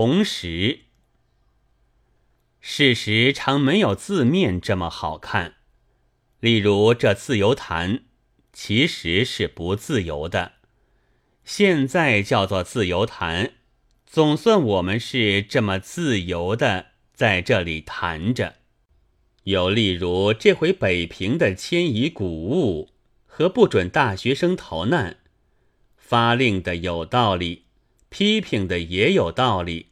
同时。事实常没有字面这么好看。例如这自由谈，其实是不自由的。现在叫做自由谈，总算我们是这么自由的在这里谈着。又例如这回北平的迁移谷物和不准大学生逃难，发令的有道理，批评的也有道理。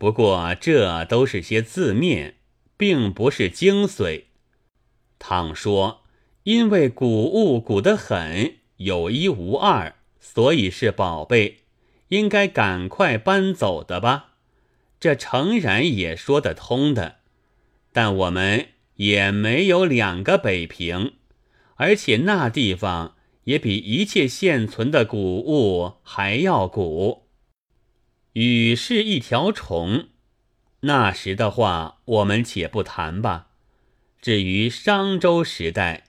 不过这都是些字面，并不是精髓。倘说因为谷物谷得很，有一无二，所以是宝贝，应该赶快搬走的吧？这诚然也说得通的。但我们也没有两个北平，而且那地方也比一切现存的古物还要古。雨是一条虫，那时的话我们且不谈吧。至于商周时代，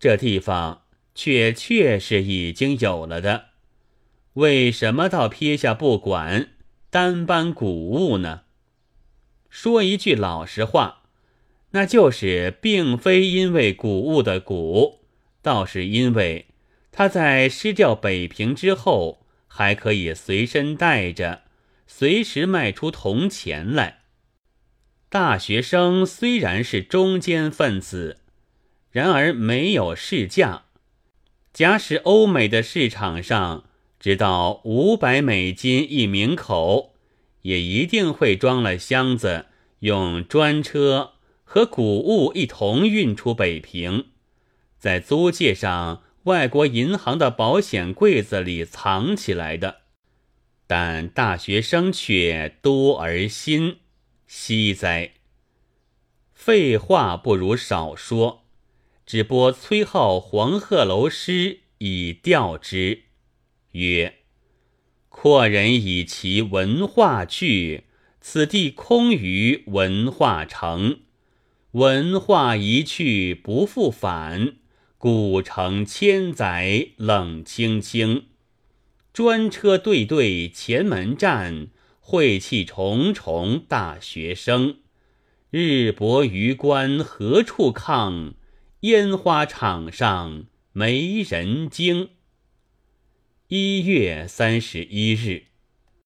这地方却确是已经有了的。为什么倒撇下不管，单搬古物呢？说一句老实话。那就是并非因为谷物的谷，倒是因为他在失掉北平之后，还可以随身带着，随时卖出铜钱来。大学生虽然是中间分子，然而没有市价。假使欧美的市场上直到五百美金一名口，也一定会装了箱子，用专车。和谷物一同运出北平，在租界上外国银行的保险柜子里藏起来的，但大学生却多而新，惜哉！废话不如少说，只播崔颢《黄鹤楼诗》以调之，曰：“阔人以其文化去，此地空余文化城。”文化一去不复返，古城千载冷清清。专车对对前门站，晦气重重大学生。日薄余关何处抗？烟花场上没人惊。一月三十一日。